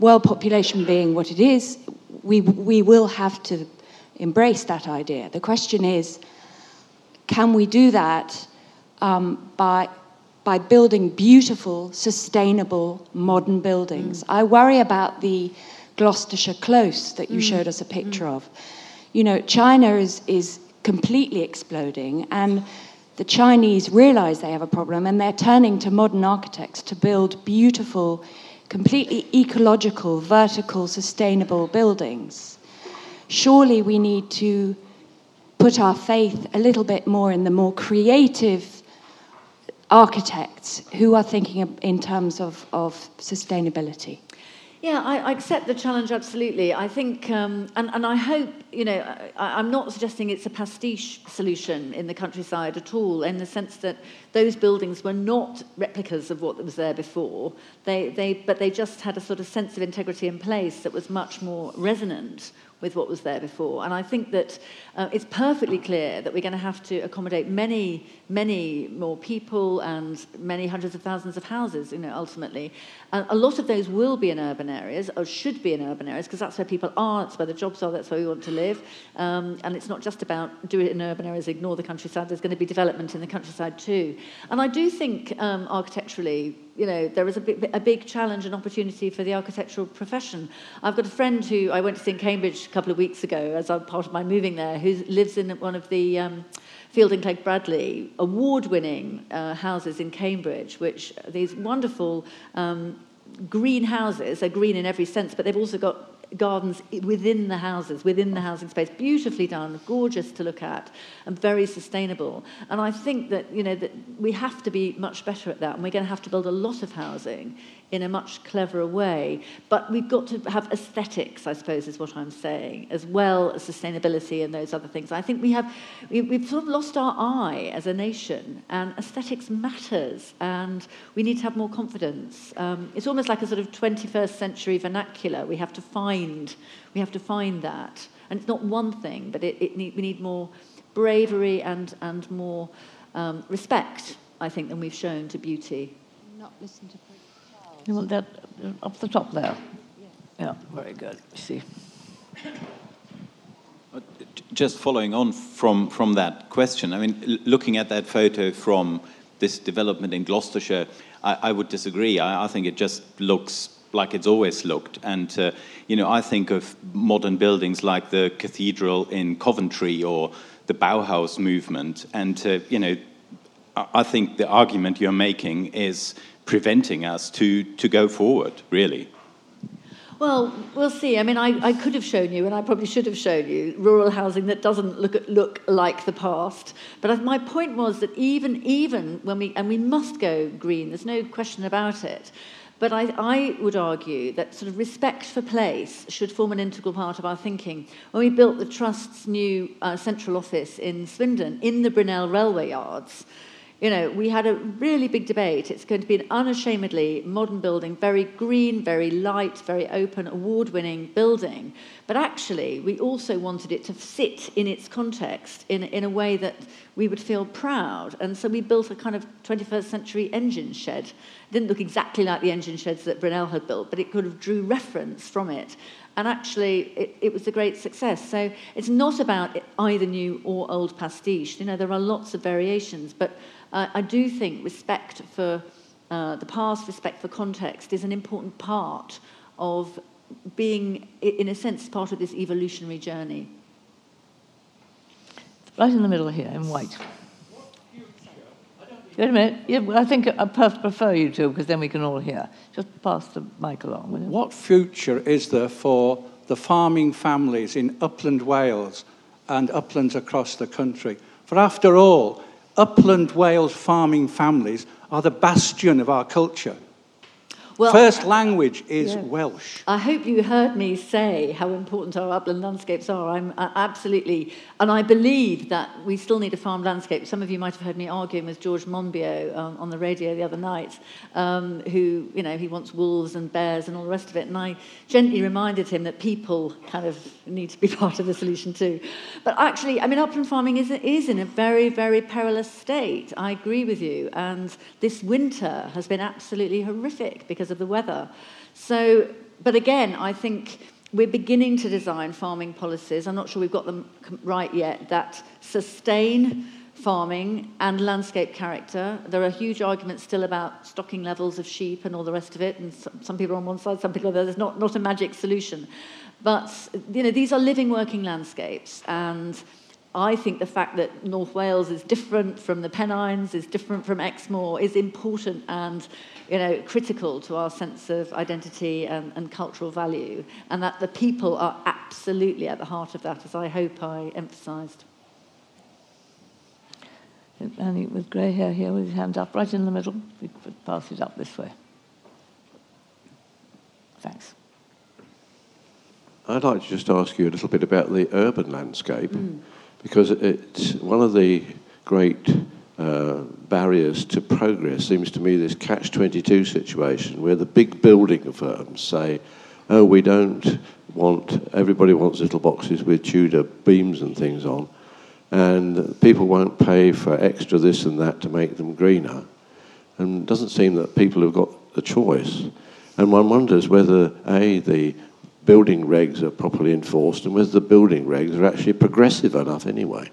world population being what it is, we, we will have to embrace that idea. The question is, can we do that um, by, by building beautiful, sustainable, modern buildings? Mm. I worry about the Gloucestershire Close that you mm. showed us a picture mm. of. You know, China is, is completely exploding, and the Chinese realize they have a problem, and they're turning to modern architects to build beautiful, completely ecological, vertical, sustainable buildings. Surely we need to put our faith a little bit more in the more creative architects who are thinking in terms of, of sustainability. Yeah, I, I, accept the challenge absolutely. I think, um, and, and I hope, you know, I, am not suggesting it's a pastiche solution in the countryside at all, in the sense that those buildings were not replicas of what was there before. They, they, but they just had a sort of sense of integrity in place that was much more resonant with what was there before. And I think that uh, it's perfectly clear that we're going to have to accommodate many, many more people and many hundreds of thousands of houses, you know, ultimately. Uh, a lot of those will be in urban areas, or should be in urban areas, because that's where people are, that's where the jobs are, that's where we want to live. Um, and it's not just about do it in urban areas, ignore the countryside. There's going to be development in the countryside too. And I do think um, architecturally, you know, there is a big, a big challenge and opportunity for the architectural profession. I've got a friend who I went to see in Cambridge a couple of weeks ago as part of my moving there, who lives in one of the um, Feilden Clegg Bradley award-winning uh, houses in Cambridge, which these wonderful um, green houses. They're green in every sense, but they've also got gardens within the houses, within the housing space, beautifully done, gorgeous to look at, and very sustainable. And I think that you know that we have to be much better at that, and we're going to have to build a lot of housing in a much cleverer way. But we've got to have aesthetics, I suppose, is what I'm saying, as well as sustainability and those other things. I think we have, we, we've sort of lost our eye as a nation, and aesthetics matters, and we need to have more confidence. Um, it's almost like a sort of 21st century vernacular. We have to find, we have to find that. And it's not one thing, but it, it need, we need more bravery and, and more um, respect, I think, than we've shown to beauty. Not listen to you want that up the top there? Yeah, very good. See. Uh, just following on from, from that question, I mean, looking at that photo from this development in Gloucestershire, I, I would disagree. I, I, think it just looks like it's always looked. And, uh, you know, I think of modern buildings like the cathedral in Coventry or the Bauhaus movement. And, uh, you know, I think the argument you're making is preventing us to, to go forward, really? Well, we'll see. I mean, I, I could have shown you, and I probably should have shown you, rural housing that doesn't look, at, look like the past. But my point was that even, even when we, and we must go green, there's no question about it. But I, I would argue that sort of respect for place should form an integral part of our thinking. When we built the Trust's new uh, central office in Swindon, in the Brunel railway yards, you know, we had a really big debate. It's going to be an unashamedly modern building, very green, very light, very open, award winning building. But actually, we also wanted it to sit in its context in, in a way that we would feel proud. And so we built a kind of 21st century engine shed. It didn't look exactly like the engine sheds that Brunel had built, but it could have drew reference from it. And actually, it, it was a great success. So it's not about either new or old pastiche. You know, there are lots of variations, but uh, I do think respect for uh, the past, respect for context is an important part of being, in a sense, part of this evolutionary journey. Right in the middle here, in white. Wait a minute. Yeah, I think I prefer you to, because then we can all hear. Just pass the mic along. What future is there for the farming families in upland Wales and uplands across the country? For after all, upland Wales farming families are the bastion of our culture. Well, First language is yeah. Welsh. I hope you heard me say how important our upland landscapes are. I'm uh, absolutely, and I believe that we still need a farm landscape. Some of you might have heard me arguing with George Monbiot um, on the radio the other night, um, who, you know, he wants wolves and bears and all the rest of it. And I gently reminded him that people kind of need to be part of the solution too. But actually, I mean, upland farming is, is in a very, very perilous state. I agree with you. And this winter has been absolutely horrific because of the weather. So, but again, I think we're beginning to design farming policies. I'm not sure we've got them right yet that sustain farming and landscape character. There are huge arguments still about stocking levels of sheep and all the rest of it, and some, people are on one side, some people are there. There's not, not a magic solution. But you know, these are living, working landscapes, and I think the fact that North Wales is different from the Pennines, is different from Exmoor, is important and you know, critical to our sense of identity and, and cultural value, and that the people are absolutely at the heart of that, as I hope I emphasised. And with grey hair here with his hand up, right in the middle. We could pass it up this way. Thanks. I'd like to just ask you a little bit about the urban landscape. Mm because it's one of the great uh, barriers to progress seems to me this catch-22 situation where the big building firms say, oh, we don't want, everybody wants little boxes with Tudor beams and things on, and people won't pay for extra this and that to make them greener. And it doesn't seem that people have got the choice. And one wonders whether, A, the building regs are properly enforced and whether the building regs are actually progressive enough anyway.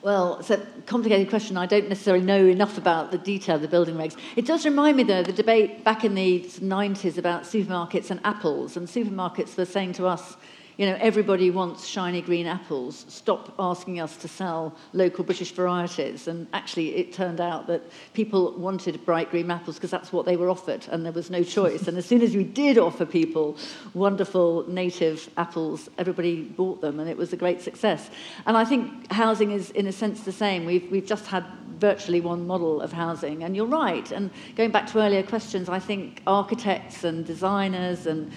Well, it's a complicated question. I don't necessarily know enough about the detail of the building regs. It does remind me, though, the debate back in the 90s about supermarkets and apples. And supermarkets were saying to us, you know, everybody wants shiny green apples. Stop asking us to sell local British varieties. And actually, it turned out that people wanted bright green apples because that's what they were offered, and there was no choice. and as soon as we did offer people wonderful native apples, everybody bought them, and it was a great success. And I think housing is, in a sense, the same. We've, we've just had virtually one model of housing. And you're right. And going back to earlier questions, I think architects and designers and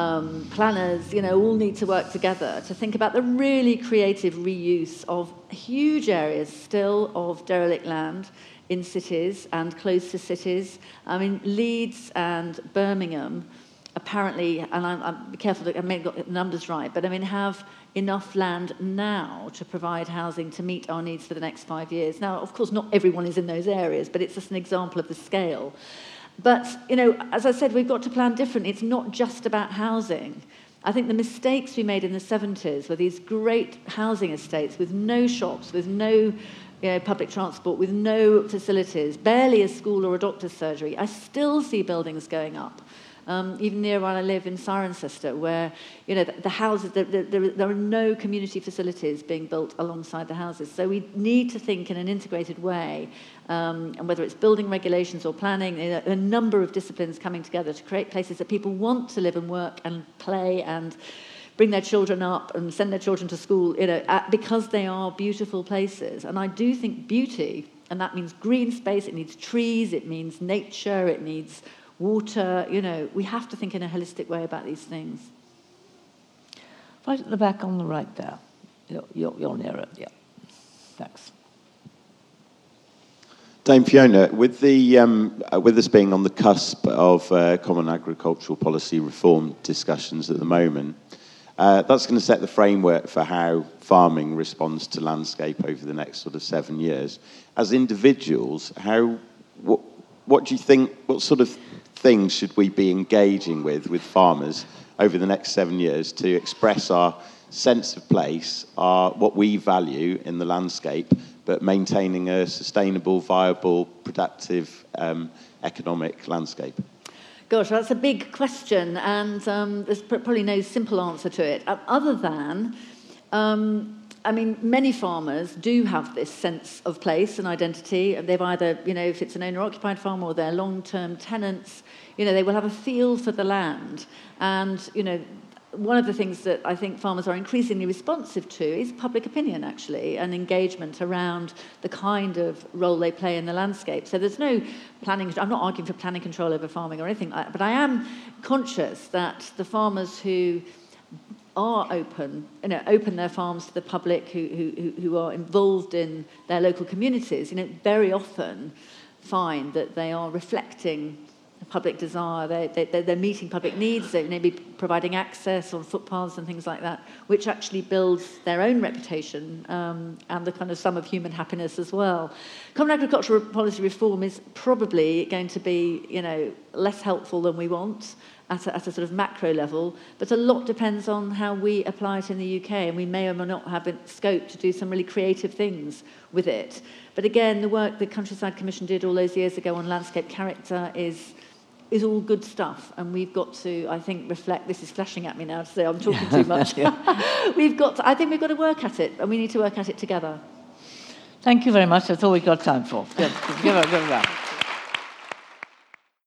um, planners, you know, all need to work together to think about the really creative reuse of huge areas still of derelict land in cities and close to cities. I mean, Leeds and Birmingham apparently, and I'm, I'm careful that I may have got the numbers right, but I mean, have enough land now to provide housing to meet our needs for the next five years. Now, of course, not everyone is in those areas, but it's just an example of the scale. But, you know, as I said, we've got to plan differently. It's not just about housing. I think the mistakes we made in the 70s were these great housing estates with no shops, with no you know, public transport, with no facilities, barely a school or a doctor's surgery. I still see buildings going up um, even near where I live in Cirencester, where you know the, the houses there, there, there are no community facilities being built alongside the houses. So we need to think in an integrated way, um, and whether it's building regulations or planning, a, number of disciplines coming together to create places that people want to live and work and play and bring their children up and send their children to school, you know, because they are beautiful places. And I do think beauty, and that means green space, it needs trees, it means nature, it needs water, you know, we have to think in a holistic way about these things. Right at the back on the right there. You're, you're, you're near it, yeah. Thanks. Dame Fiona, with, the, um, uh, with us being on the cusp of uh, common agricultural policy reform discussions at the moment, uh, that's going to set the framework for how farming responds to landscape over the next sort of seven years. As individuals, how, what, what do you think, what sort of things should we be engaging with with farmers over the next seven years to express our sense of place, our, what we value in the landscape, but maintaining a sustainable, viable, productive um, economic landscape? Gosh, that's a big question, and um, there's probably no simple answer to it, other than um, I mean, many farmers do have this sense of place and identity. They've either, you know, if it's an owner-occupied farm or they're long-term tenants, you know, they will have a feel for the land. And, you know, one of the things that I think farmers are increasingly responsive to is public opinion, actually, and engagement around the kind of role they play in the landscape. So there's no planning, I'm not arguing for planning control over farming or anything but I am conscious that the farmers who are open, you know, open their farms to the public who, who, who are involved in their local communities, you know, very often find that they are reflecting public desire, they, they, they're meeting public needs, they may be providing access on footpaths and things like that, which actually builds their own reputation um, and the kind of sum of human happiness as well. Common agricultural policy reform is probably going to be, you know, less helpful than we want at a, at a sort of macro level, but a lot depends on how we apply it in the UK, and we may or may not have scope to do some really creative things with it. But again, the work the Countryside Commission did all those years ago on landscape character is is all good stuff, and we've got to, I think, reflect. This is flashing at me now to say I'm talking too much. we've got, to, I think, we've got to work at it, and we need to work at it together. Thank you very much. That's all we've got time for. Good. give, her, her